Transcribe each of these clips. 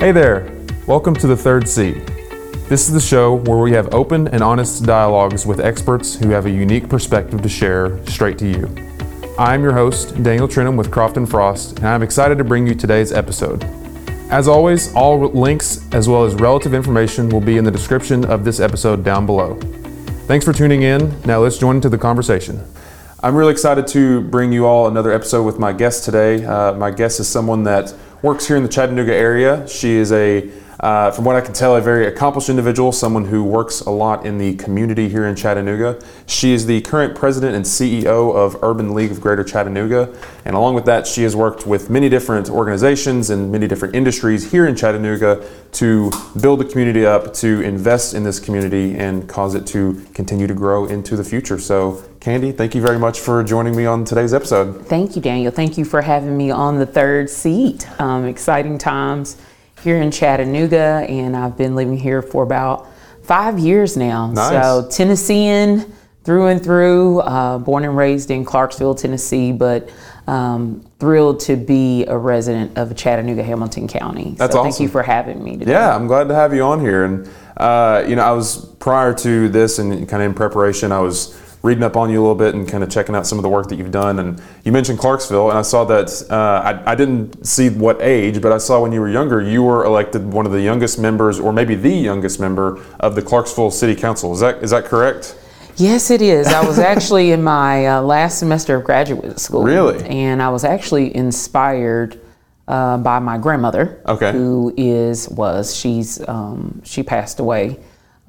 Hey there, welcome to The Third Seat. This is the show where we have open and honest dialogues with experts who have a unique perspective to share straight to you. I'm your host, Daniel Trenum with Croft and Frost, and I'm excited to bring you today's episode. As always, all links as well as relative information will be in the description of this episode down below. Thanks for tuning in. Now let's join into the conversation. I'm really excited to bring you all another episode with my guest today. Uh, my guest is someone that works here in the Chattanooga area. She is a uh, from what I can tell, a very accomplished individual, someone who works a lot in the community here in Chattanooga. She is the current president and CEO of Urban League of Greater Chattanooga. And along with that, she has worked with many different organizations and many different industries here in Chattanooga to build the community up, to invest in this community, and cause it to continue to grow into the future. So, Candy, thank you very much for joining me on today's episode. Thank you, Daniel. Thank you for having me on the third seat. Um, exciting times here in Chattanooga, and I've been living here for about five years now. Nice. So, Tennessean through and through, uh, born and raised in Clarksville, Tennessee, but um, thrilled to be a resident of Chattanooga, Hamilton County. That's so, awesome. thank you for having me today. Yeah, I'm glad to have you on here. And uh, you know, I was prior to this and kind of in preparation, I was reading up on you a little bit and kind of checking out some of the work that you've done. And you mentioned Clarksville, and I saw that uh, I, I didn't see what age, but I saw when you were younger, you were elected one of the youngest members, or maybe the youngest member of the Clarksville City Council. Is that is that correct? Yes, it is. I was actually in my uh, last semester of graduate school. Really? And I was actually inspired uh, by my grandmother. Okay. Who is was she's um, she passed away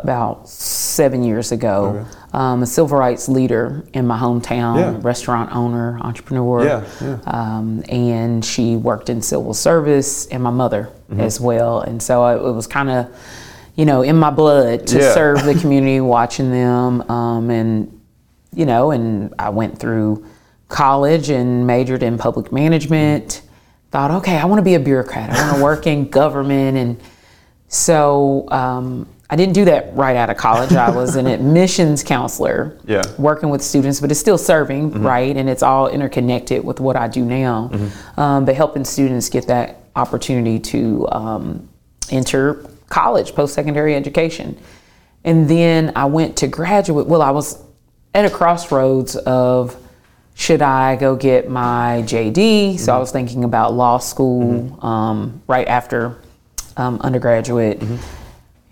about seven years ago. Um, a civil rights leader in my hometown, Yeah. restaurant owner, entrepreneur. Yeah, yeah. Um, and she worked in civil service, and my mother Mm-hmm. as well. And so I, it was kind of, you know, in my blood to serve the community, watching them, um, and you know, and I went through college and majored in public management. Thought, okay, I want to be a bureaucrat. I want to work in government, and so um, I didn't do that right out of college. I was an admissions counselor, Yeah. working with students, but it's still serving, right? And it's all interconnected with what I do now, um, but helping students get that opportunity to um, enter college, post secondary education. And then I went to graduate. Well, I was at a crossroads of should I go get my JD? So I was thinking about law school um, right after um, undergraduate.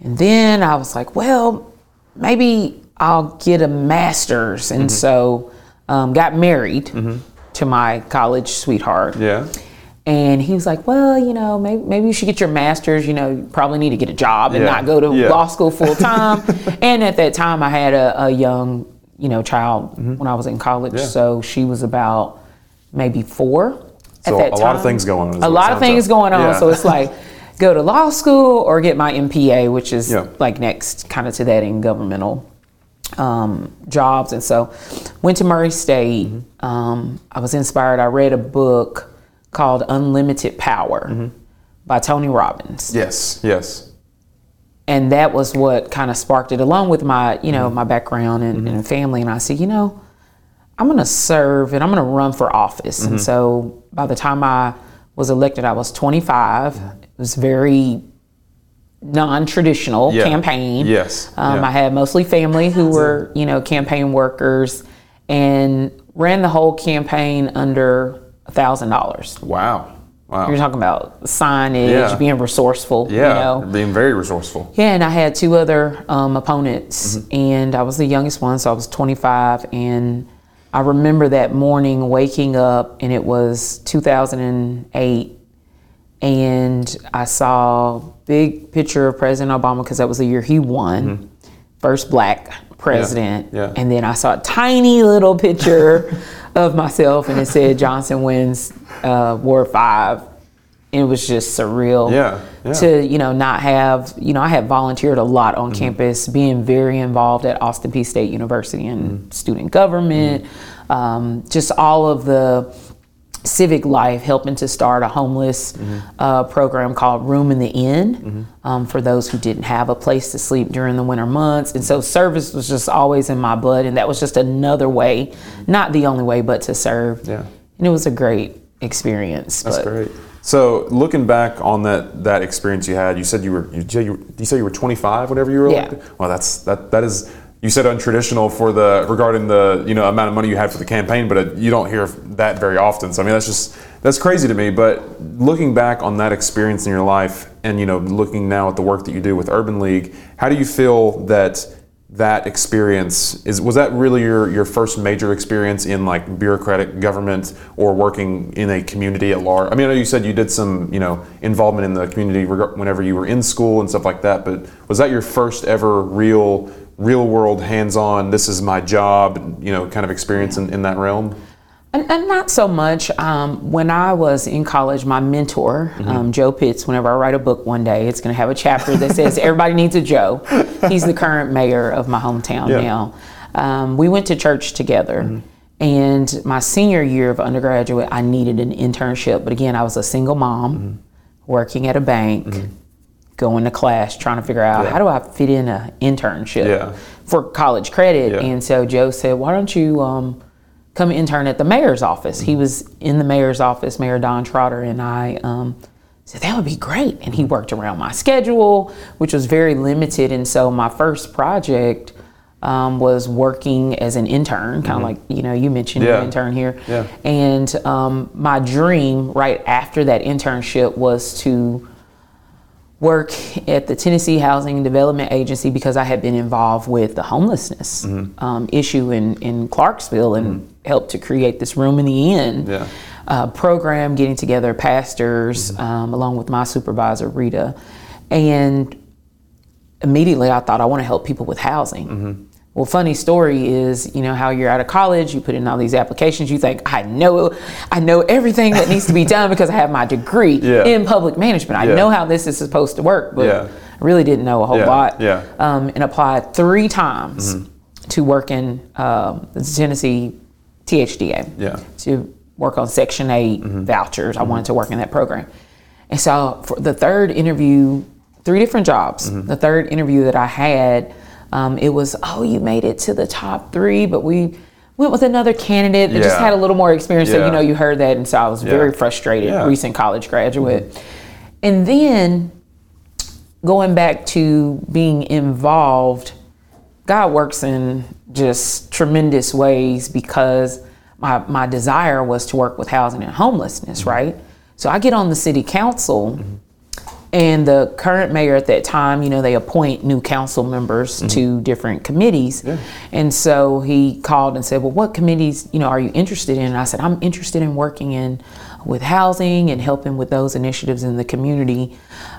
And then I was like, well, maybe I'll get a master's. And so um, got married to my college sweetheart. Yeah. And he was like, well, you know, maybe, maybe you should get your master's. You know, you probably need to get a job and Yeah. not go to Yeah. law school full time. and at that time, I had a, a young, you know, child when I was in college. Mm-hmm. Yeah. So she was about maybe four So at that a time. lot of things going on A lot of things going on. So it's like go to law school or get my MPA, which is Yeah. like next kind of to that in governmental um, jobs. And so went to Murray State. Mm-hmm. Um, I was inspired. I read a book called Unlimited Power Mm-hmm. by Tony Robbins. Yes. Yes. And that was what kind of sparked it, along with my, you know, Mm-hmm. my background and, and family. And I said, you know, I'm going to serve and I'm going to run for office. Mm-hmm. And so by the time I was elected, I was 25. It was very non-traditional Yeah. campaign. Yes. Um, Yeah. I had mostly family who were, you know, campaign workers, and ran the whole campaign under a thousand dollars. Wow. Wow. You're talking about signage, Yeah. being resourceful. yeah. You know? Being very resourceful. Yeah, and I had two other um, opponents, Mm-hmm. and I was the youngest one, so I was 25. And I remember that morning waking up, and it was 2008, and I saw big picture of President Obama because that was the year he won, first black president. Mm-hmm. yeah. And then I saw a tiny little picture of myself, and it said Johnson wins uh, Ward Five. And it was just surreal Yeah, yeah. to you know not have you know I had volunteered a lot on campus, being very involved at Austin Peay State University in student government, um, just all of the civic life, helping to start a homeless uh, program called Room in the Inn um, for those who didn't have a place to sleep during the winter months. And so service was just always in my blood, and that was just another way, not the only way, but to serve. Yeah. And it was a great experience. That's but great. So looking back on that that experience you had, you said you were you, said you, were, you said you were 25 whenever you were Yeah. elected. Well, that's that that is you said untraditional for the regarding the you know amount of money you had for the campaign, but it, you don't hear that very often. So I mean that's just that's crazy to me. But looking back on that experience in your life, and you know looking now at the work that you do with Urban League, how do you feel that that experience is was that really your, your first major experience in like bureaucratic government or working in a community at large? I mean, I know you said you did some you know involvement in the community whenever you were in school and stuff like that, but was that your first ever real real world hands on this is my job you know kind of experience in, in that realm? And, and not so much. Um, when I was in college, my mentor, um, Joe Pitts, whenever I write a book one day, it's going to have a chapter that says everybody needs a Joe. He's the current mayor of my hometown Yeah. now. Um, we went to church together. And my senior year of undergraduate, I needed an internship. But again, I was a single mom working at a bank, going to class, trying to figure out Yeah. how do I fit in an internship Yeah. for college credit. Yeah. And so Joe said, why don't you um, come intern at the mayor's office? He was in the mayor's office, Mayor Don Trotter, and I um, said, that would be great. And he worked around my schedule, which was very limited. And so my first project um, was working as an intern, kind of like, you know, you mentioned Mm-hmm. Yeah. an intern here. Yeah. And um, my dream right after that internship was to work at the Tennessee Housing and Development Agency because I had been involved with the homelessness Mm-hmm. um, issue in, in Clarksville and helped to create this Room in the Inn Yeah. uh, program, getting together pastors um, along with my supervisor, Rita. And immediately I thought I want to help people with housing. Well, funny story is, you know, how you're out of college, you put in all these applications, you think, I know, I know everything that needs to be done because I have my degree Yeah. in public management. I Yeah. know how this is supposed to work, but Yeah. I really didn't know a whole lot. yeah. Um, and applied three times to work in um, the Tennessee THDA Yeah. to work on Section 8 vouchers. I wanted to work in that program. And so for the third interview, three different jobs. The third interview that I had, um, it was, oh, you made it to the top three, but we went with another candidate that just had a little more experience. So, you know, you heard that. And so I was very frustrated, Yeah. recent college graduate. Mm-hmm. And then going back to being involved, God works in just tremendous ways because my, my desire was to work with housing and homelessness, mm-hmm. right? So I get on the city council, mm-hmm. And the current mayor at that time, you know, they appoint new council members to different committees. And so he called and said, Well, what committees, you know, are you interested in? And I said, I'm interested in working in with housing and helping with those initiatives in the community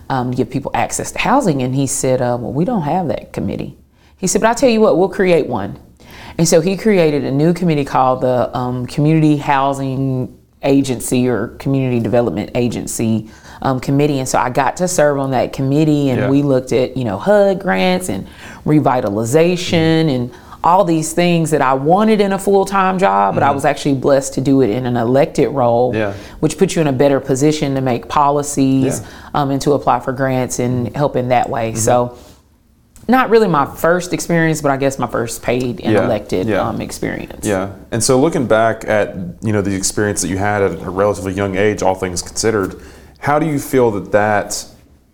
um, to give people access to housing. And he said, uh, Well, we don't have that committee. He said, But I'll tell you what, we'll create one. And so he created a new committee called the um, Community Housing Agency or Community Development Agency um, Committee. And so I got to serve on that committee, and Yeah. we looked at you know HUD grants and revitalization and all these things that I wanted in a full time job, but I was actually blessed to do it in an elected role, Mm-hmm. Yeah. which puts you in a better position to make policies Yeah. um, and to apply for grants and help in that way. So. Not really my first experience, but I guess my first paid and Yeah, elected um, experience. Yeah, and so looking back at you know the experience that you had at a relatively young age, all things considered, how do you feel that that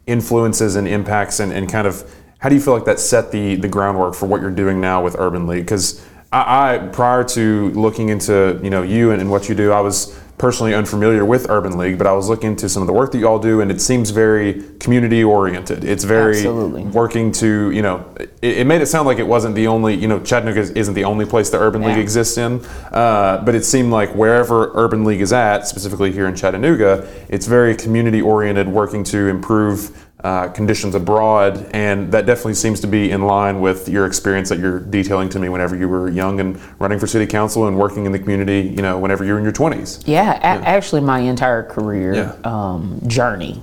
influences and impacts and, and kind of how do you feel like that set the the groundwork for what you're doing now with Urban League? Because I, I prior to looking into you know you and, and what you do, I was personally unfamiliar with Urban League, but I was looking into some of the work that you all do, and it seems very community oriented. It's very Absolutely. working to you know it, it made it sound like it wasn't the only you know chattanooga is- isn't the only place the urban league exists in uh, but it seemed like wherever urban league is at specifically here in chattanooga it's very community oriented working to improve uh, conditions abroad and that definitely seems to be in line with your experience that you're detailing to me whenever you were young and running for city council and working in the community you know whenever you're in your 20s Yeah, a- actually, my entire career Yeah. Mm-hmm. um, journey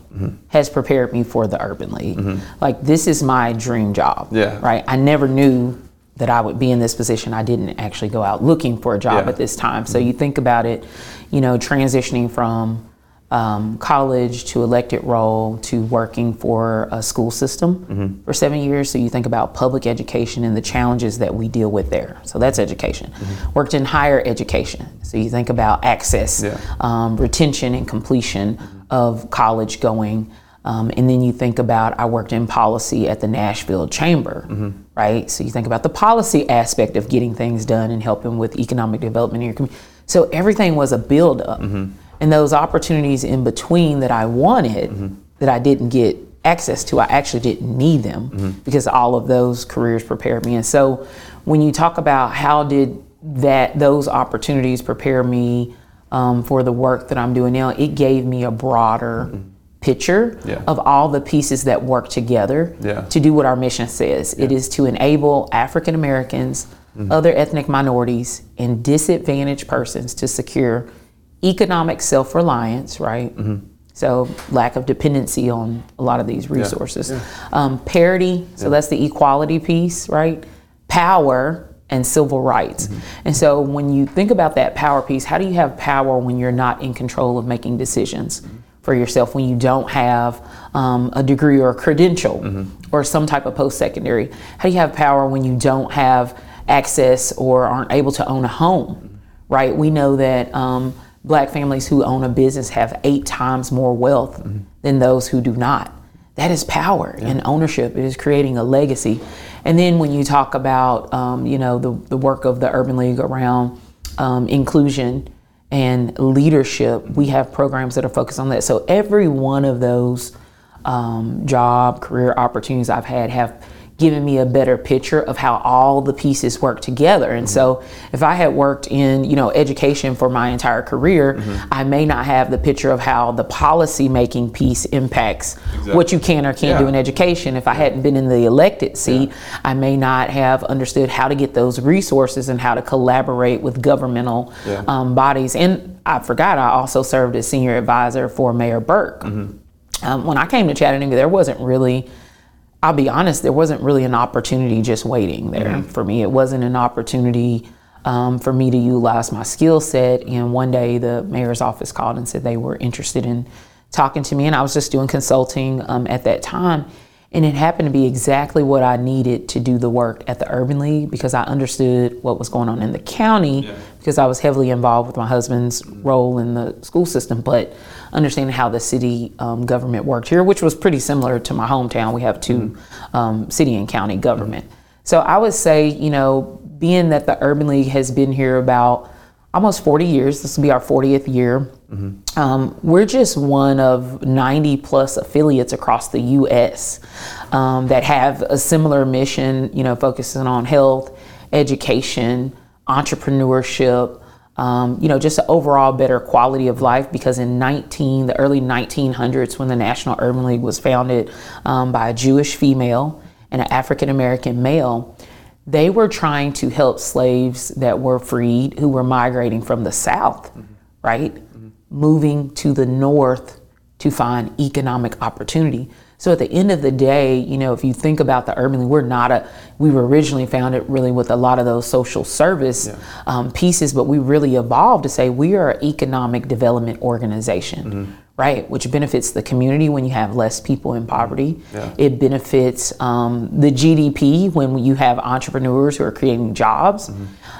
has prepared me for the Urban League. Like, this is my dream job. Yeah. Right? I never knew that I would be in this position. I didn't actually go out looking for a job Yeah. Mm-hmm. at this time. So, you think about it, you know, transitioning from um, college to elected role to working for a school system Mm-hmm. for seven years. So you think about public education and the challenges that we deal with there. So that's education. Worked in higher education. So you think about access, Yeah. um, retention, and completion of college going. Um, and then you think about I worked in policy at the Nashville Chamber, right? So you think about the policy aspect of getting things done and helping with economic development in your community. So everything was a buildup. And those opportunities in between that I wanted, mm-hmm. that I didn't get access to, I actually didn't need them mm-hmm. because all of those careers prepared me. And so when you talk about how did that those opportunities prepare me um, for the work that I'm doing now, it gave me a broader mm-hmm. picture Yeah. of all the pieces that work together Yeah. to do what our mission says. It is to enable African Americans, other ethnic minorities, and disadvantaged persons to secure economic self reliance, right? So, lack of dependency on a lot of these resources. Um, parity, so that's the equality piece, right? Power and civil rights. And so, when you think about that power piece, how do you have power when you're not in control of making decisions? For yourself, when you don't have um, a degree or a credential or some type of post secondary, how do you have power when you don't have access or aren't able to own a home? right? We know that um, black families who own a business have eight times more wealth than those who do not. That is power and ownership. It is creating a legacy. And then when you talk about, um, you know, the, the work of the Urban League around um, inclusion and leadership, we have programs that are focused on that. So every one of those um, job, career opportunities I've had have given me a better picture of how all the pieces work together. And so if I had worked in, you know, education for my entire career, I may not have the picture of how the policy making piece impacts what you can or can't do in education. If I hadn't been in the elected seat, I may not have understood how to get those resources and how to collaborate with governmental Yeah. um, bodies. And I forgot, I also served as senior advisor for Mayor Berke. Um, when I came to Chattanooga, there wasn't really, I'll be honest, there wasn't really an opportunity just waiting there for me. It wasn't an opportunity um, for me to utilize my skill set. And one day the mayor's office called and said they were interested in talking to me. And I was just doing consulting um, at that time. And it happened to be exactly what I needed to do the work at the Urban League because I understood what was going on in the county because I was heavily involved with my husband's role in the school system, but understanding how the city um, government worked here, which was pretty similar to my hometown. We have 2 um, city and county government. So I would say, you know, being that the Urban League has been here about almost 40 years, this will be our 40th year. Um, we're just one of 90 plus affiliates across the U.S. Um, that have a similar mission, you know, focusing on health, education, entrepreneurship, um, you know, just an overall better quality of life. Because in 19, the early 1900s, when the National Urban League was founded um, by a Jewish female and an African American male, they were trying to help slaves that were freed who were migrating from the South, right? Moving to the North to find economic opportunity. So at the end of the day, you know, if you think about the urban we're not a, we were originally founded really with a lot of those social service um, pieces, but we really evolved to say we are an economic development organization. Right, which benefits the community when you have less people in poverty. Yeah. It benefits um, the GDP when you have entrepreneurs who are creating jobs.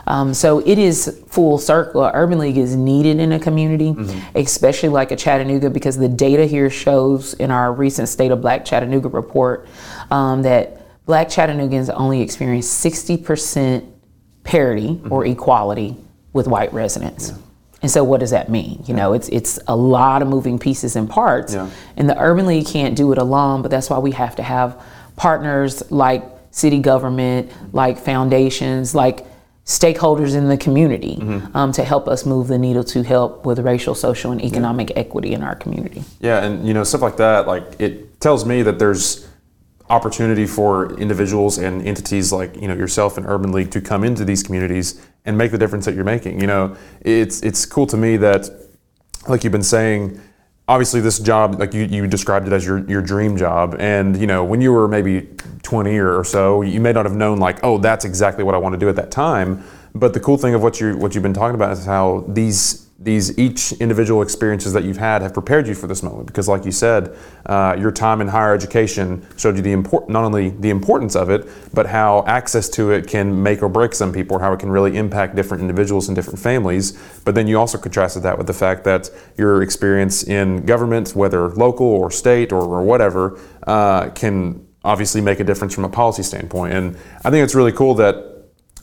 Um, so it is full circle. Urban League is needed in a community, especially like a Chattanooga, because the data here shows in our recent State of Black Chattanooga report um, that Black Chattanoogans only experience 60% parity or equality with white residents. And so, what does that mean? You know, it's it's a lot of moving pieces and parts, Yeah. and the Urban League can't do it alone. But that's why we have to have partners like city government, like foundations, like stakeholders in the community um, to help us move the needle to help with racial, social, and economic equity in our community. Yeah, and you know stuff like that. Like it tells me that there's opportunity for individuals and entities like you know yourself and Urban League to come into these communities and make the difference that you're making. You know, it's it's cool to me that, like you've been saying, obviously this job, like you, you described it as your your dream job, and you know when you were maybe 20 or, so, you may not have known like, oh, that's exactly what I want to do at that time. But the cool thing of what you what you've been talking about is how these these each individual experiences that you've had have prepared you for this moment. Because like you said uh, your time in higher education showed you the import not only the importance of it but how access to it can make or break some people or how it can really impact different individuals and different families. But then you also contrasted that with the fact that your experience in government whether local or state or, or whatever uh, can obviously make a difference from a policy standpoint. And i think it's really cool that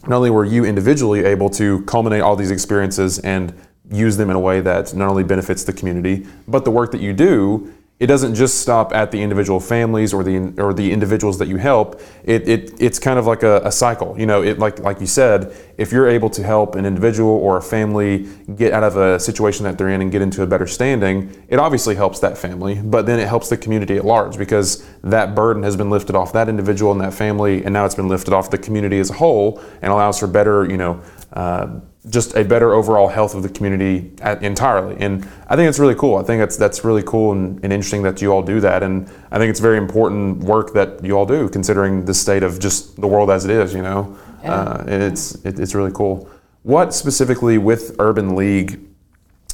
not only were you individually able to culminate all these experiences and use them in a way that not only benefits the community, but the work that you do, it doesn't just stop at the individual families or the or the individuals that you help. It, it it's kind of like a, a cycle. You know, it like like you said, if you're able to help an individual or a family get out of a situation that they're in and get into a better standing, it obviously helps that family, but then it helps the community at large because that burden has been lifted off that individual and that family, and now it's been lifted off the community as a whole, and allows for better, you know. Uh, just a better overall health of the community at, entirely. And I think it's really cool. I think that's that's really cool and, and, interesting that you all do that. And I think it's very important work that you all do, considering the state of just the world as it is. You know, yeah. uh, and it's it, it's really cool. What specifically with Urban League?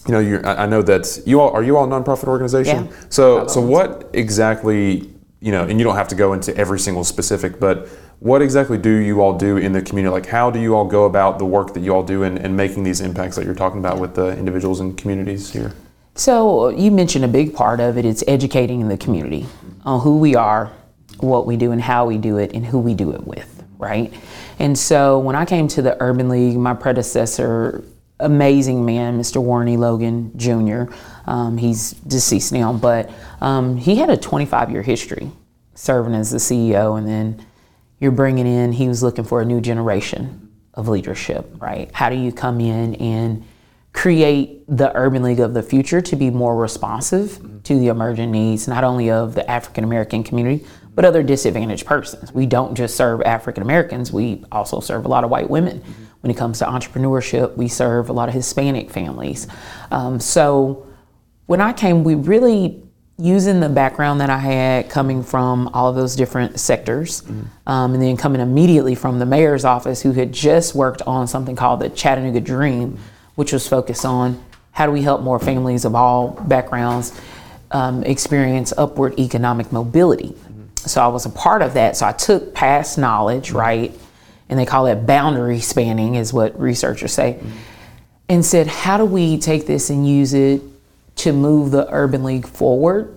You know, I know that you all are you all a nonprofit organization. Yeah. So so what exactly? You know, and you don't have to go into every single specific, but what exactly do you all do in the community? Like, how do you all go about the work that you all do and, and making these impacts that you're talking about with the individuals and communities here? So, you mentioned a big part of it. It's educating the community on who we are, what we do, and how we do it, and who we do it with, right? And so, when I came to the Urban League, my predecessor, amazing man, Mr. Warren E. Logan Jr., um, he's deceased now, but um, he had a 25 year history serving as the CEO and then you're bringing in, he was looking for a new generation of leadership, right? How do you come in and create the urban league of the future to be more responsive to the emerging needs, not only of the African American community, but other disadvantaged persons. We don't just serve African Americans, we also serve a lot of white women. When it comes to entrepreneurship, we serve a lot of Hispanic families. Um, so when I came, we really using the background that I had coming from all of those different sectors, mm-hmm. um, and then coming immediately from the mayor's office, who had just worked on something called the Chattanooga Dream, mm-hmm. which was focused on how do we help more families of all backgrounds um, experience upward economic mobility. Mm-hmm. So I was a part of that. So I took past knowledge, mm-hmm. right, and they call it boundary spanning, is what researchers say, mm-hmm. and said, how do we take this and use it to move the Urban League forward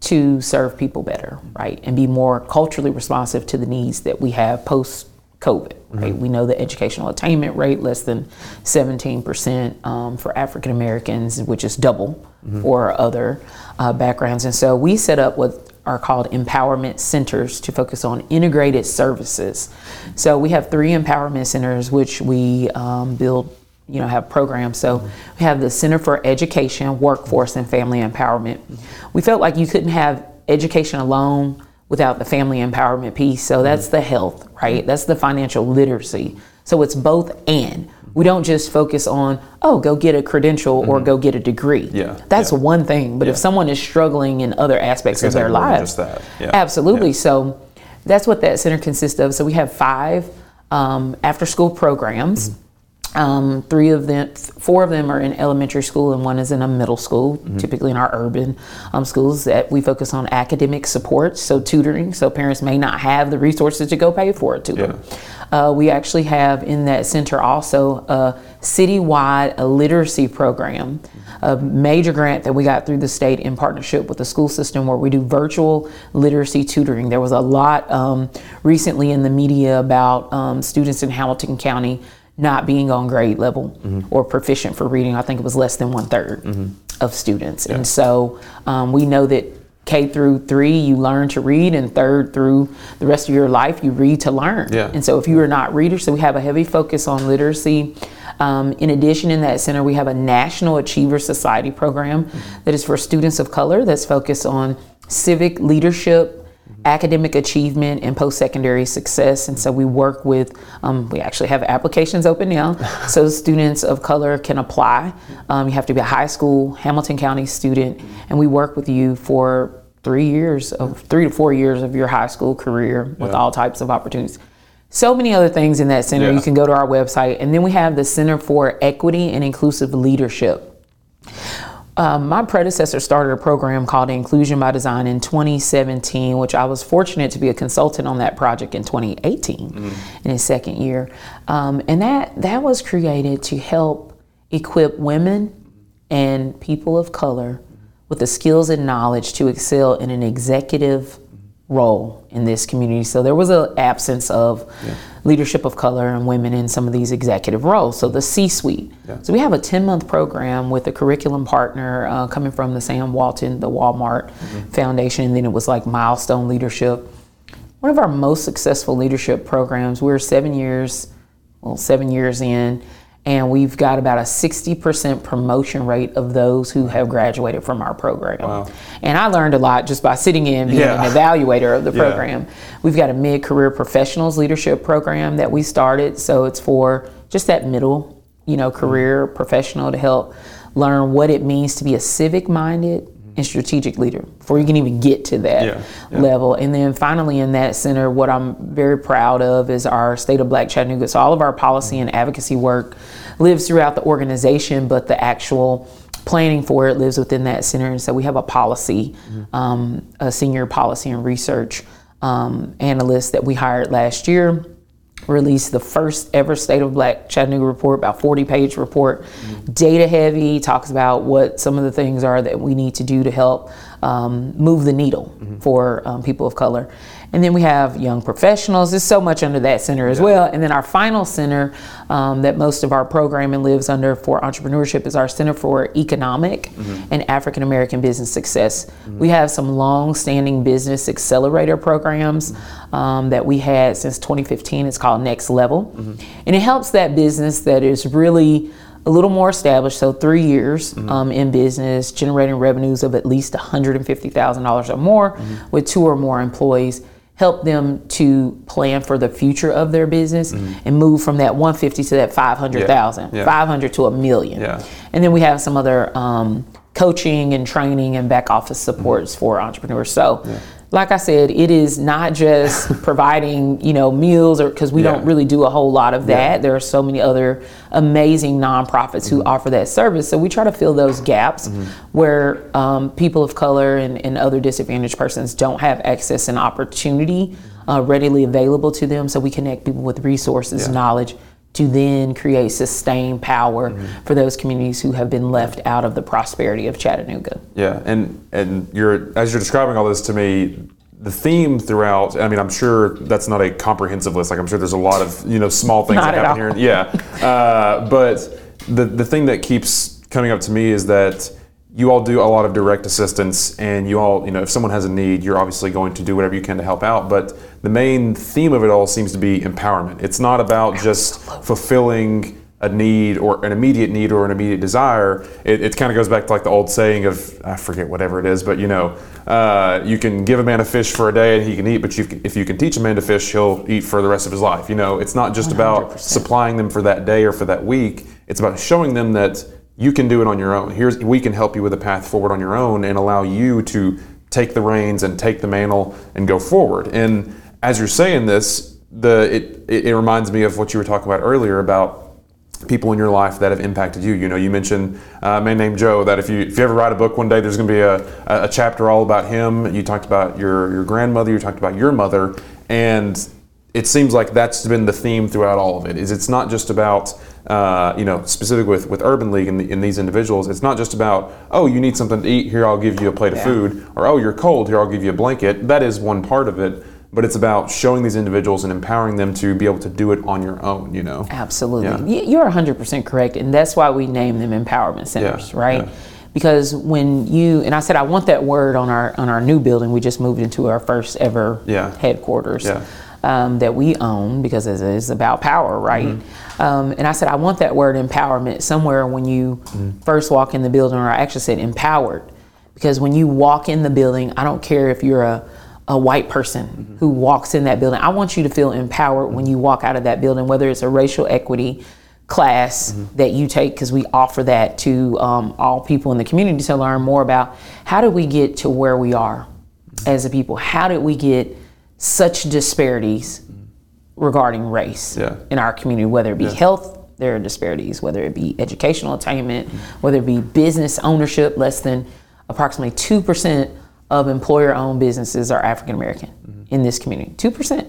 to serve people better, right? And be more culturally responsive to the needs that we have post COVID, right? Mm-hmm. We know the educational attainment rate less than 17% um, for African Americans, which is double mm-hmm. for other uh, backgrounds. And so we set up what are called empowerment centers to focus on integrated services. So we have three empowerment centers, which we um, build you know have programs. So we have the center for education workforce and family empowerment. We felt like you couldn't have education alone without the family empowerment piece. So that's the health right? That's the financial literacy. So it's both and. We don't just focus on oh go get a credential mm-hmm. or go get a degree. Yeah. That's yeah. one thing. But yeah. if someone is struggling in other aspects of their lives yeah. absolutely. So that's what that center consists of. So we have five um, after school programs. Mm-hmm um, three of them, four of them are in elementary school, and one is in a middle school. Mm-hmm. Typically, in our urban um, schools, that we focus on academic support, so tutoring. So parents may not have the resources to go pay for a tutor. Yeah. Uh, we actually have in that center also a citywide literacy program, a major grant that we got through the state in partnership with the school system, where we do virtual literacy tutoring. There was a lot um, recently in the media about um, students in Hamilton County not being on grade level mm-hmm. or proficient for reading. I think it was less than one third mm-hmm. of students. Yeah. And so um, we know that K through three, you learn to read, and third through the rest of your life, you read to learn. Yeah. And so if you are not readers, so we have a heavy focus on literacy. Um, in addition, in that center, we have a National Achiever Society program mm-hmm. that is for students of color that's focused on civic leadership academic achievement and post-secondary success and so we work with um, we actually have applications open now so students of color can apply um, you have to be a high school hamilton county student and we work with you for three years of three to four years of your high school career with yeah. all types of opportunities so many other things in that center. Yeah. You can go to our website. And then we have the Center for Equity and Inclusive Leadership. Um, my predecessor started a program called Inclusion by Design in 2017, which I was fortunate to be a consultant on that project in 2018, in his second year. Um, and that that was created to help equip women and people of color with the skills and knowledge to excel in an executive role in this community. So there was an absence of leadership of color and women in some of these executive roles. So the C-suite. So we have a 10-month program with a curriculum partner uh, coming from the Sam Walton, the Walmart Foundation, and then it was like milestone leadership. One of our most successful leadership programs. We're seven years, well, seven years in, and we've got about a 60% promotion rate of those who have graduated from our program. Wow. And I learned a lot just by sitting in, being Yeah. an evaluator of the Yeah. program. We've got a mid career professionals leadership program that we started. So it's for just that middle, you know, mm-hmm. career professional to help learn what it means to be a civic minded and strategic leader before you can even get to that Yeah, yeah. level. And then finally, in that center, what I'm very proud of is our State of Black Chattanooga. So all of our policy and advocacy work lives throughout the organization, but the actual planning for it lives within that center. And so we have a policy, um, a senior policy and research um, analyst that we hired last year released the first ever State of Black Chattanooga report, about 40 page report, data heavy, talks about what some of the things are that we need to do to help um, move the needle for um, people of color. And then we have young professionals. There's so much under that center as well. And then our final center um, that most of our programming lives under for entrepreneurship is our Center for Economic and African American Business Success. We have some long standing business accelerator programs um, that we had since 2015. It's called Next Level. And it helps that business that is really a little more established, so three years um, in business, generating revenues of at least $150,000 or more with two or more employees. Help them to plan for the future of their business and move from that 150 to that 500,000, Yeah. 500 to a million. Yeah. And then we have some other um, coaching and training and back office supports for entrepreneurs. So, like I said, it is not just providing you know meals or because we Yeah. don't really do a whole lot of that. There are so many other amazing nonprofits who offer that service. So we try to fill those gaps where um, people of color and, and other disadvantaged persons don't have access and opportunity uh, readily available to them. So we connect people with resources, knowledge to then create sustained power for those communities who have been left out of the prosperity of Chattanooga. Yeah, and and you're as you're describing all this to me, the theme throughout. I mean, I'm sure that's not a comprehensive list. Like I'm sure there's a lot of you know small things that happen all. here. Yeah, uh, but the the thing that keeps coming up to me is that you all do a lot of direct assistance, and you all you know if someone has a need, you're obviously going to do whatever you can to help out. But the main theme of it all seems to be empowerment. It's not about just fulfilling a need or an immediate need or an immediate desire, it, it kind of goes back to like the old saying of I forget whatever it is, but you know, uh, you can give a man a fish for a day and he can eat, but you, if you can teach a man to fish, he'll eat for the rest of his life. You know, it's not just about 100%. supplying them for that day or for that week. It's about showing them that you can do it on your own. Here's we can help you with a path forward on your own and allow you to take the reins and take the mantle and go forward. And as you're saying this, the it, it, reminds me of what you were talking about earlier about people in your life that have impacted you. You know, you mentioned uh, a man named Joe. That if you if you ever write a book one day, there's going to be a, a chapter all about him. You talked about your your grandmother. You talked about your mother, and it seems like that's been the theme throughout all of it. Is it's not just about uh, you know specific with with Urban League and, the, and these individuals. It's not just about oh you need something to eat here I'll give you a plate of food or oh you're cold here I'll give you a blanket. That is one part of it. But it's about showing these individuals and empowering them to be able to do it on your own, you know. Absolutely. Y- You're 100% correct. And that's why we name them empowerment centers, Yeah, right? yeah. Because when you, and I said, I want that word on our, on our new building. We just moved into our first ever Yeah. headquarters. Um, that we own because it's, it's about power, right? Mm-hmm. Um, and I said, I want that word empowerment somewhere when you Mm-hmm. first walk in the building, or I actually said empowered. Because when you walk in the building, I don't care if you're a, a white person Mm-hmm. who walks in that building. I want you to feel empowered when you walk out of that building, whether it's a racial equity class Mm-hmm. that you take, because we offer that to um, all people in the community to learn more about how did we get to where we are as a people? How did we get such disparities regarding race Yeah. in our community, whether it be health, there are disparities, whether it be educational attainment, whether it be business ownership, less than approximately 2% of employer owned businesses are African American in this community. 2%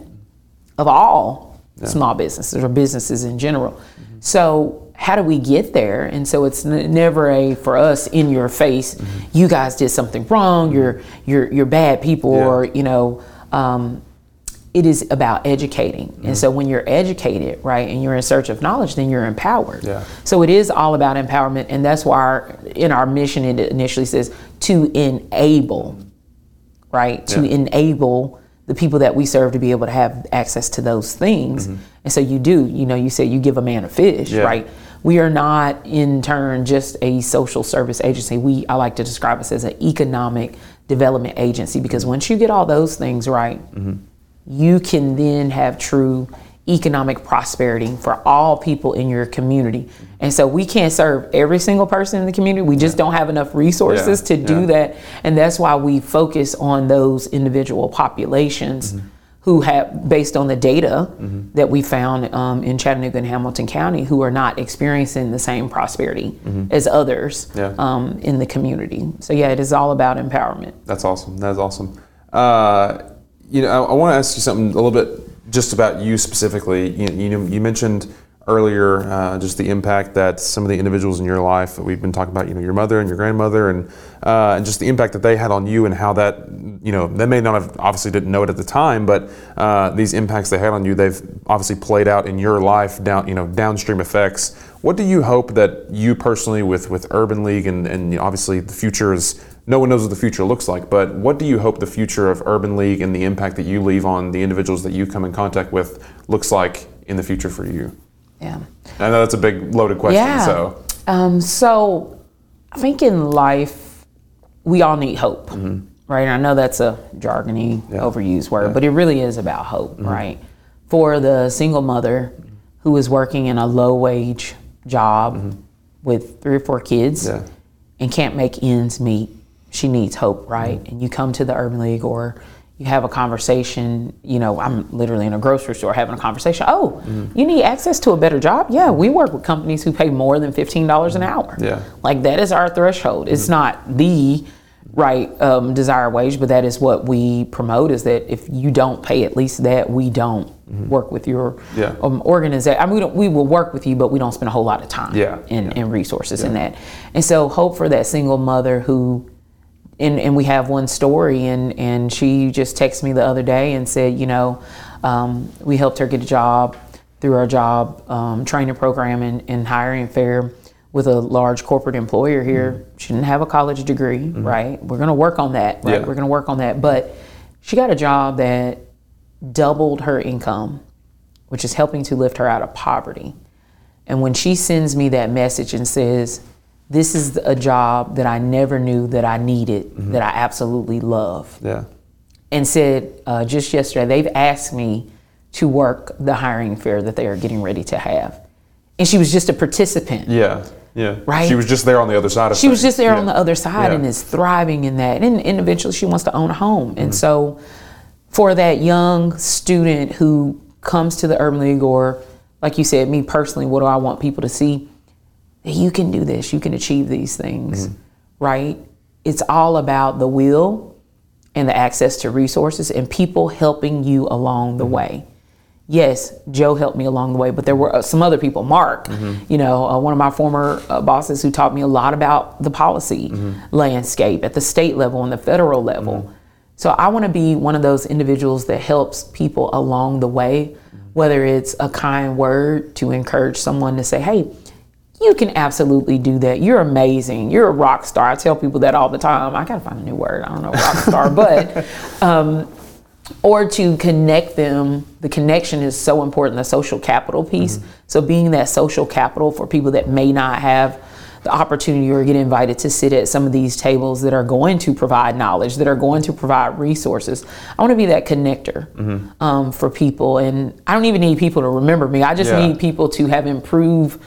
of all small businesses or businesses in general. So, how do we get there? And so it's n- never a for us in your face. Mm-hmm. You guys did something wrong. Mm-hmm. You're you're you're bad people, Yeah. or you know. Um, it is about educating. Mm-hmm. And so when you're educated, right, and you're in search of knowledge, then you're empowered. Yeah. So it is all about empowerment. And that's why our, in our mission, it initially says to enable, right, to Yeah. enable the people that we serve to be able to have access to those things. And so you do, you know, you say you give a man a fish, Mm-hmm. Yeah. right? We are not in turn just a social service agency. We I like to describe us as an economic development agency because mm-hmm. once you get all those things right, mm-hmm. you can then have true economic prosperity for all people in your community. Mm-hmm. And so we can't serve every single person in the community. We just don't have enough resources Yeah, to do yeah. that. And that's why we focus on those individual populations Mm-hmm. Who have, based on the data that we found um, in Chattanooga and Hamilton County, who are not experiencing the same prosperity as others Mm-hmm. Yeah. um, in the community. So, yeah, it is all about empowerment. That's awesome. That's awesome. Uh, you know, I, I want to ask you something a little bit just about you specifically. You, you know, you mentioned earlier uh, just the impact that some of the individuals in your life that we've been talking about. You know, your mother and your grandmother, and uh, and just the impact that they had on you, and how that you know they may not have obviously didn't know it at the time, but uh, these impacts they had on you, they've obviously played out in your life down you know downstream effects. What do you hope that you personally with with Urban League and and you know, obviously the future is no one knows what the future looks like, but what do you hope the future of Urban League and the impact that you leave on the individuals that you come in contact with looks like in the future for you? Yeah. I know that's a big loaded question. Yeah. So Um, so I think in life, we all need hope, right? I know that's a jargony, Mm-hmm. Yeah. overused word, Yeah. but it really is about hope, Mm-hmm. right? For the single mother who is working in a low wage job with three or four kids Mm-hmm. Yeah. and can't make ends meet, she needs hope, right? And you come to the Urban League or you have a conversation, you know, I'm literally in a grocery store having a conversation. Oh, you need access to a better job? Yeah, we work with companies who pay more than $15 an hour. Yeah. Like that is our threshold. It's not the right um, desired wage, but that is what we promote is that if you don't pay at least that, we don't work with your Yeah. um, organization. I mean, we, don't, we will work with you, but we don't spend a whole lot of time Yeah. and, and resources in that. And so hope for that single mother who and, and we have one story and, and she just texted me the other day and said you know um, we helped her get a job through our job um, training program and, and hiring fair with a large corporate employer here. She didn't have a college degree right? We're going to work on that right? Yeah. we're going to work on that. But she got a job that doubled her income which is helping to lift her out of poverty. And when she sends me that message and says, This is a job that I never knew that I needed, that I absolutely love, yeah, and said uh, just yesterday, they've asked me to work the hiring fair that they are getting ready to have. And she was just a participant. yeah, yeah. Right? She was just there on the other side of She was just there Yeah. on the other side Yeah. and is thriving in that. And, and eventually she wants to own a home. And so for that young student who comes to the Urban League or like you said, me personally, what do I want people to see? That you can do this, you can achieve these things, right? It's all about the will and the access to resources and people helping you along the way. Yes, Joe helped me along the way, but there were uh, some other people. Mark, you know, uh, one of my former uh, bosses who taught me a lot about the policy landscape at the state level and the federal level. So I want to be one of those individuals that helps people along the way, whether it's a kind word to encourage someone to say, hey, you can absolutely do that. You're amazing. You're a rock star. I tell people that all the time. I gotta find a new word. I don't know rock star, but um, or to connect them. The connection is so important. The social capital piece. So being that social capital for people that may not have the opportunity or get invited to sit at some of these tables that are going to provide knowledge, that are going to provide resources. I want to be that connector um, for people, and I don't even need people to remember me. I just Yeah. need people to have improved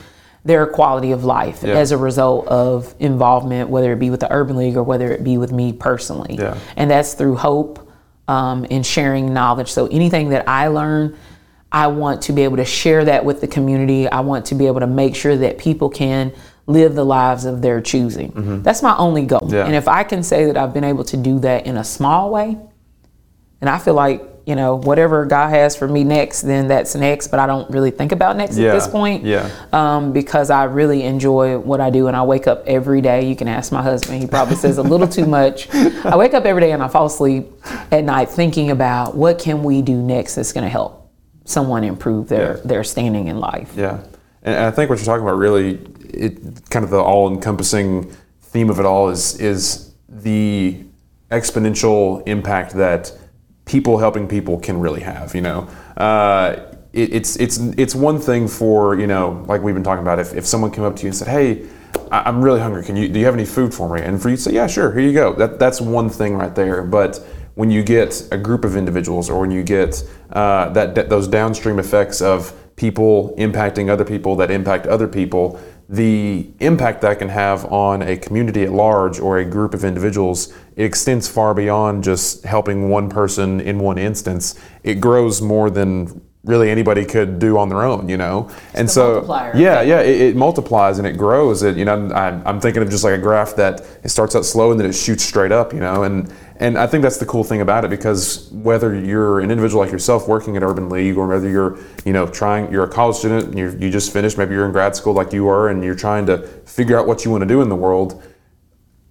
their quality of life Yeah. as a result of involvement, whether it be with the Urban League or whether it be with me personally. Yeah. And that's through hope um, and sharing knowledge. So anything that I learn, I want to be able to share that with the community. I want to be able to make sure that people can live the lives of their choosing. Mm-hmm. That's my only goal. Yeah. And if I can say that I've been able to do that in a small way, and I feel like you know, whatever God has for me next, then that's next. But I don't really think about next yeah, at this point. Yeah. Um, because I really enjoy what I do, and I wake up every day. You can ask my husband; he probably says a little too much. I wake up every day and I fall asleep at night thinking about what can we do next that's going to help someone improve their yeah. their standing in life. Yeah, and I think what you're talking about really, it kind of the all-encompassing theme of it all is is the exponential impact that people helping people can really have. You know, uh, it, it's it's it's one thing for you know, like we've been talking about. If, if someone came up to you and said, "Hey, I'm really hungry. Can you do you have any food for me?" And for you to say, "Yeah, sure. Here you go." That that's one thing right there. But when you get a group of individuals, or when you get uh, that, that those downstream effects of people impacting other people that impact other people, the impact that can have on a community at large or a group of individuals it extends far beyond just helping one person in one instance. It grows more than really anybody could do on their own, you know. and so, yeah, yeah, it, it, multiplies and it grows. It, you know, I'm, I'm, thinking of just like a graph that it starts out slow and then it shoots straight up, you know. And and I think that's the cool thing about it because whether you're an individual like yourself working at Urban League or whether you're, you know, trying, you're a college student and you you just finished, maybe you're in grad school like you are, and you're trying to figure out what you want to do in the world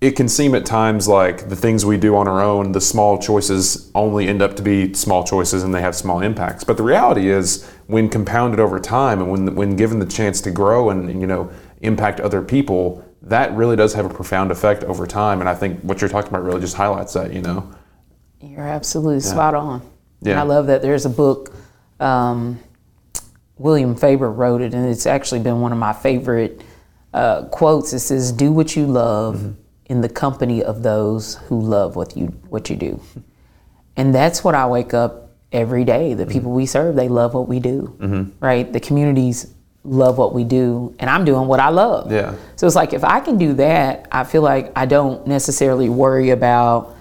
it can seem at times like the things we do on our own, the small choices only end up to be small choices and they have small impacts. But the reality is, when compounded over time and when, when given the chance to grow and, and you know impact other people, that really does have a profound effect over time. And I think what you're talking about really just highlights that. You know, you're absolutely yeah. spot on. Yeah, and I love that. There's a book. Um, William Faber wrote it, and it's actually been one of my favorite uh, quotes. It says, "Do what you love." Mm-hmm in the company of those who love what you what you do. And that's what I wake up every day. The mm-hmm. people we serve, they love what we do. Mm-hmm. Right? The communities love what we do and I'm doing what I love. Yeah. So it's like if I can do that, I feel like I don't necessarily worry about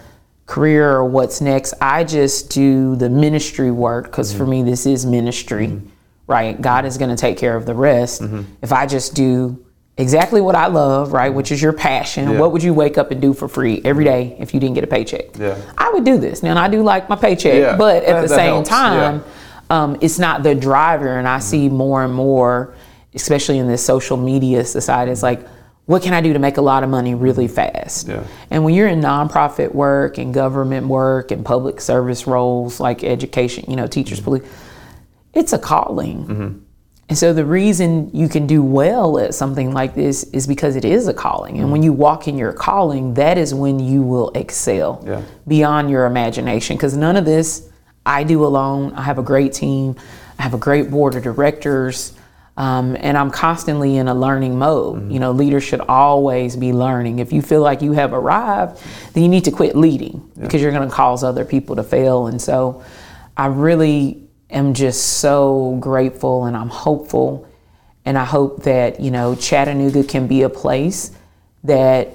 career or what's next. I just do the ministry work because mm-hmm. for me this is ministry. Mm-hmm. Right? God is going to take care of the rest. Mm-hmm. If I just do exactly what I love, right, which is your passion. Yeah. What would you wake up and do for free every day if you didn't get a paycheck? Yeah. I would do this. Now, I do like my paycheck, yeah. but at that, the same helps. time, yeah. um, it's not the driver. And I mm-hmm. see more and more, especially in this social media society, it's like, what can I do to make a lot of money really fast? Yeah. And when you're in nonprofit work and government work and public service roles like education, you know, teachers, mm-hmm. police, it's a calling. Mm-hmm and so the reason you can do well at something like this is because it is a calling. And when you walk in your calling, that is when you will excel yeah. beyond your imagination. Because none of this I do alone. I have a great team, I have a great board of directors. Um, and I'm constantly in a learning mode. Mm-hmm. You know, leaders should always be learning. If you feel like you have arrived, then you need to quit leading yeah. because you're going to cause other people to fail. And so I really am just so grateful and I'm hopeful. And I hope that, you know, Chattanooga can be a place that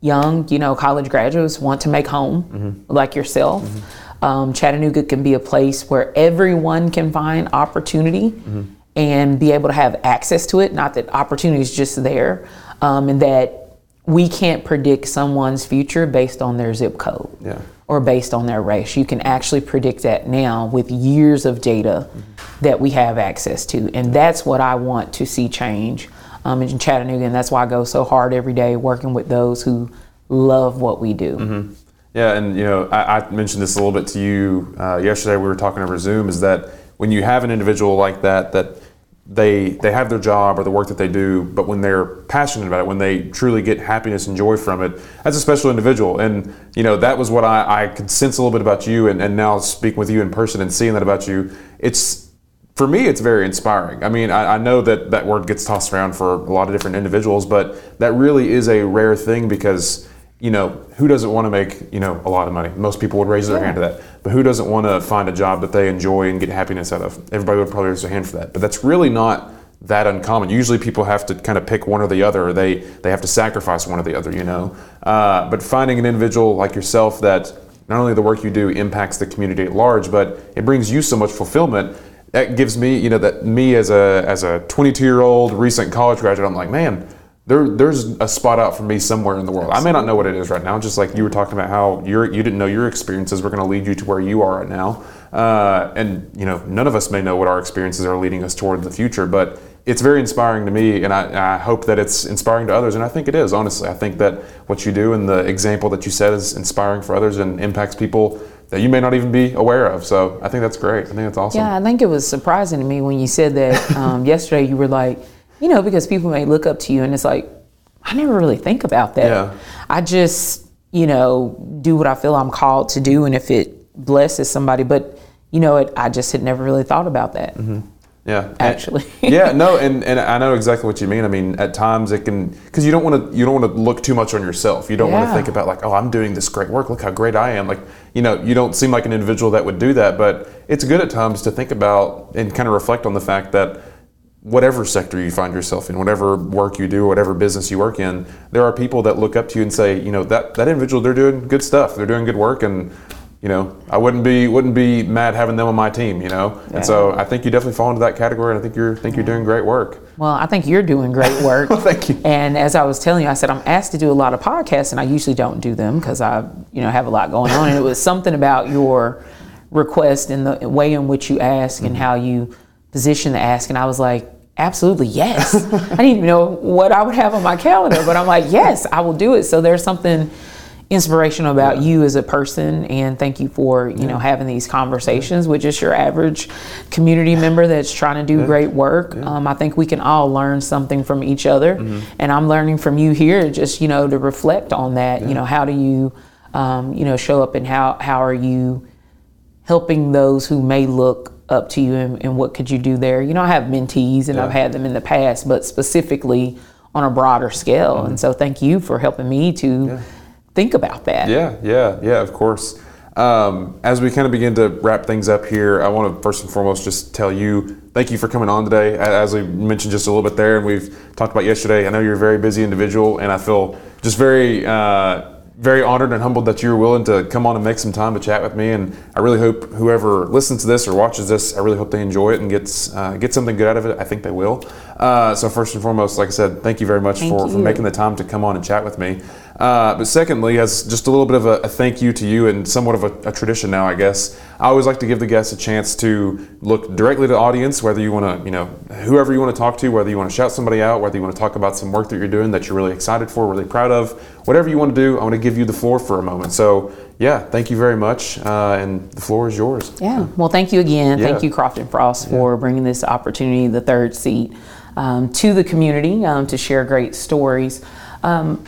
young, you know, college graduates want to make home, mm-hmm. like yourself. Mm-hmm. Um, Chattanooga can be a place where everyone can find opportunity mm-hmm. and be able to have access to it. Not that opportunity is just there, um, and that we can't predict someone's future based on their zip code. Yeah or based on their race. You can actually predict that now with years of data mm-hmm. that we have access to. And that's what I want to see change um, in Chattanooga. And that's why I go so hard every day working with those who love what we do. Mm-hmm. Yeah, and you know, I, I, mentioned this a little bit to you uh, yesterday. We were talking over Zoom. Is that when you have an individual like that that they they have their job or the work that they do, but when they're passionate about it, when they truly get happiness and joy from it, as a special individual. And you know that was what I, I could sense a little bit about you, and, and now speaking with you in person and seeing that about you, it's for me it's very inspiring. I mean, I, I know that that word gets tossed around for a lot of different individuals, but that really is a rare thing because you know, who doesn't want to make, you know, a lot of money? Most people would raise their yeah. hand to that. But who doesn't want to find a job that they enjoy and get happiness out of? Everybody would probably raise their hand for that. But that's really not that uncommon. Usually people have to kind of pick one or the other, or they, they have to sacrifice one or the other, you know. Uh, but finding an individual like yourself that not only the work you do impacts the community at large, but it brings you so much fulfillment that gives me, you know, that me as a as a 22 year old recent college graduate, I'm like, man, there there's a spot out for me somewhere in the world. I may not know what it is right now, just like you were talking about how you you didn't know your experiences were going to lead you to where you are right now, uh, and you know, none of us may know what our experiences are leading us toward the future, but it's very inspiring to me, and I, I, hope that it's inspiring to others. And I think it is, honestly. I think that what you do and the example that you set is inspiring for others and impacts people that you may not even be aware of. So I think that's great. I think that's awesome. Yeah, I think it was surprising to me when you said that um, yesterday. You were like, you know, because people may look up to you, and it's like, I never really think about that. Yeah. I just, you know, do what I feel I'm called to do, and if it blesses somebody, but you know, it, I just had never really thought about that. Mm-hmm. Yeah, actually. yeah, no, and, and I know exactly what you mean. I mean, at times it can because you don't want to you don't want to look too much on yourself. You don't yeah. want to think about like, oh, I'm doing this great work. Look how great I am. Like, you know, you don't seem like an individual that would do that. But it's good at times to think about and kind of reflect on the fact that whatever sector you find yourself in, whatever work you do, whatever business you work in, there are people that look up to you and say, you know, that that individual they're doing good stuff. They're doing good work and you know, I wouldn't be wouldn't be mad having them on my team, you know. Yeah. And so I think you definitely fall into that category, and I think you're think you're doing great work. Well, I think you're doing great work. well, thank you. And as I was telling you, I said I'm asked to do a lot of podcasts, and I usually don't do them because I, you know, have a lot going on. and it was something about your request and the way in which you ask mm-hmm. and how you position to ask, and I was like, absolutely yes. I didn't even know what I would have on my calendar, but I'm like, yes, I will do it. So there's something inspirational about yeah. you as a person and thank you for you yeah. know having these conversations with just your average community member that's trying to do yeah. great work um, i think we can all learn something from each other mm-hmm. and i'm learning from you here just you know to reflect on that you know how do you um, you know show up and how how are you helping those who may look up to you and, and what could you do there you know i have mentees and i've had them in the past but specifically on a broader scale mm-hmm. and so thank you for helping me to think about that. Yeah, yeah, yeah, of course. Um, as we kind of begin to wrap things up here, I want to first and foremost just tell you thank you for coming on today. As we mentioned just a little bit there, and we've talked about yesterday, I know you're a very busy individual, and I feel just very. Uh, very honored and humbled that you were willing to come on and make some time to chat with me. And I really hope whoever listens to this or watches this, I really hope they enjoy it and gets uh, get something good out of it. I think they will. Uh, so first and foremost, like I said, thank you very much for, for making the time to come on and chat with me. Uh, but secondly, as just a little bit of a, a thank you to you and somewhat of a, a, tradition now, I guess, I always like to give the guests a chance to look directly to the audience, whether you want to, you know, whoever you want to talk to, whether you want to shout somebody out, whether you want to talk about some work that you're doing that you're really excited for, really proud of, whatever you want to do, I want to give you the floor for a moment. So, yeah, thank you very much, uh, and the floor is yours. Yeah, well, thank you again. Yeah. Thank you, Crofton Frost, for yeah. bringing this opportunity, the third seat, um, to the community um, to share great stories. Um,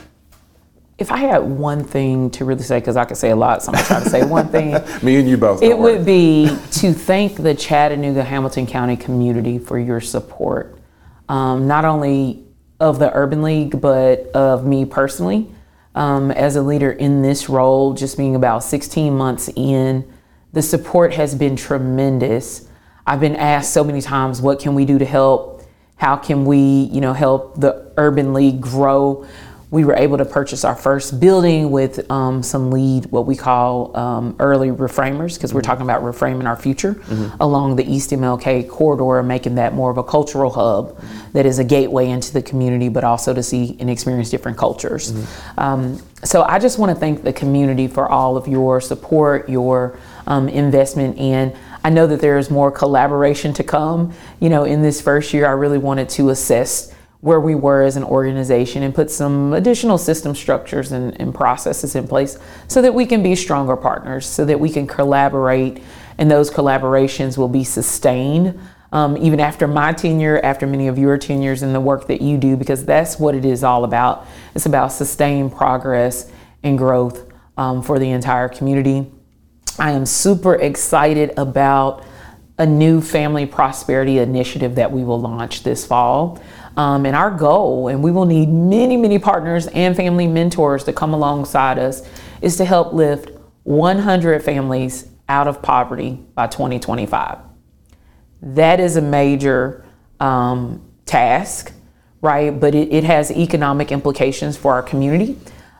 if I had one thing to really say, because I could say a lot, so I'm gonna try to say one thing. Me and you both. It would be to thank the Chattanooga Hamilton County community for your support, um, not only of the Urban League, but of me personally um, as a leader in this role. Just being about 16 months in, the support has been tremendous. I've been asked so many times, what can we do to help? How can we, you know, help the Urban League grow? We were able to purchase our first building with um, some lead, what we call um, early reframers, because mm-hmm. we're talking about reframing our future mm-hmm. along the East MLK corridor, making that more of a cultural hub that is a gateway into the community, but also to see and experience different cultures. Mm-hmm. Um, so I just want to thank the community for all of your support, your um, investment in. I know that there is more collaboration to come. You know, in this first year, I really wanted to assess where we were as an organization and put some additional system structures and, and, processes in place so that we can be stronger partners, so that we can collaborate, and those collaborations will be sustained um, even after my tenure, after many of your tenures, and the work that you do, because that's what it is all about. It's about sustained progress and growth um, for the entire community. I am super excited about a new family prosperity initiative that we will launch this fall. Um, and our goal, and we will need many, many partners and family mentors to come alongside us, is to help lift 100 families out of poverty by 2025. That is a major um, task, right? But it, it, has economic implications for our community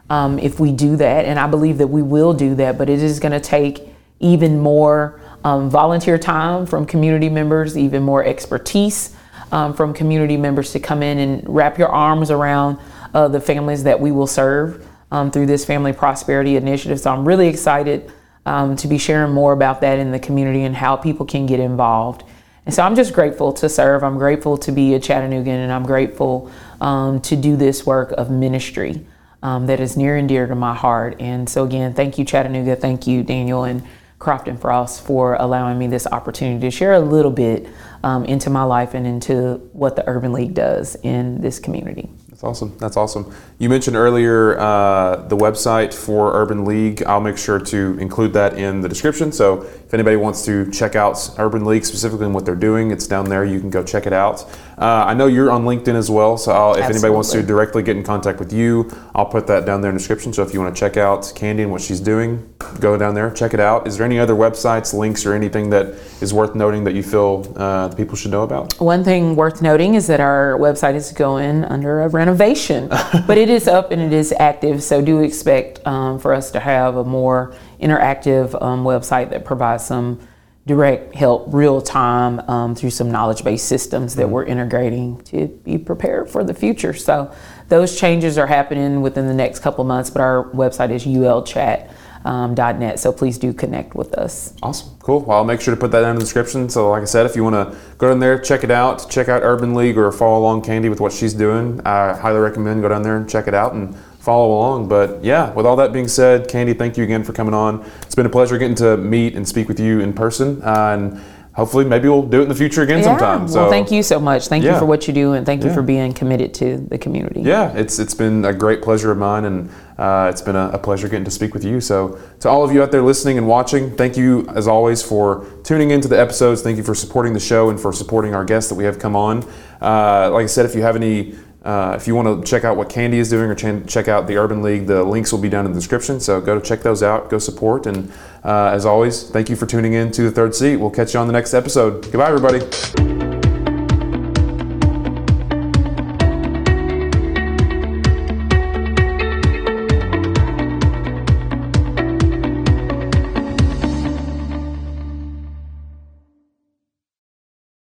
um, if we do that. And I believe that we will do that, but it is going to take even more um, volunteer time from community members, even more expertise um, from community members to come in and wrap your arms around uh, the families that we will serve um, through this Family Prosperity Initiative. So I'm really excited um, to be sharing more about that in the community and how people can get involved. And so I'm just grateful to serve. I'm grateful to be a Chattanoogan, and I'm grateful um, to do this work of ministry um, that is near and dear to my heart. And so, again, thank you, Chattanooga. Thank you, Daniel and Crofton Frost, for allowing me this opportunity to share a little bit um, into my life and into what the Urban League does in this community. That's awesome. That's awesome. You mentioned earlier uh, the website for Urban League. I'll make sure to include that in the description. So if anybody wants to check out Urban League specifically and what they're doing, it's down there. You can go check it out. Uh, I know you're on LinkedIn as well. So I'll, if Absolutely. anybody wants to directly get in contact with you, I'll put that down there in the description. So if you want to check out Candy and what she's doing, go down there, check it out. Is there any other websites, links, or anything that is worth noting that you feel uh, people should know about? One thing worth noting is that our website is going under a renovation, but it is up and it is active. So do expect um, for us to have a more interactive um, website that provides some direct help real time um, through some knowledge based systems that mm-hmm. we're integrating to be prepared for the future. So those changes are happening within the next couple months, but our website is ulchat.net. um, So please do connect with us. Awesome, cool. Well, I'll make sure to put that down in the description. So like I said, if you want to go down there, check it out, check out Urban League or follow along Candy with what she's doing, I highly recommend go down there and check it out and follow along. But yeah, with all that being said, Candy, thank you again for coming on. It's been a pleasure getting to meet and speak with you in person. Uh, and hopefully maybe we'll do it in the future again yeah. sometime. So well, thank you so much. Thank yeah. you for what you do, and thank you yeah. for being committed to the community. Yeah, it's it's been a great pleasure of mine, and uh, it's been a, a, pleasure getting to speak with you. So to all of you out there listening and watching, thank you as always for tuning into the episodes. Thank you for supporting the show and for supporting our guests that we have come on. Uh, like I said, if you have any uh, if you want to check out what Candy is doing or ch- check out the Urban League, the links will be down in the description. So go to check those out, go support. And uh, as always, thank you for tuning in to the third seat. We'll catch you on the next episode. Goodbye, everybody.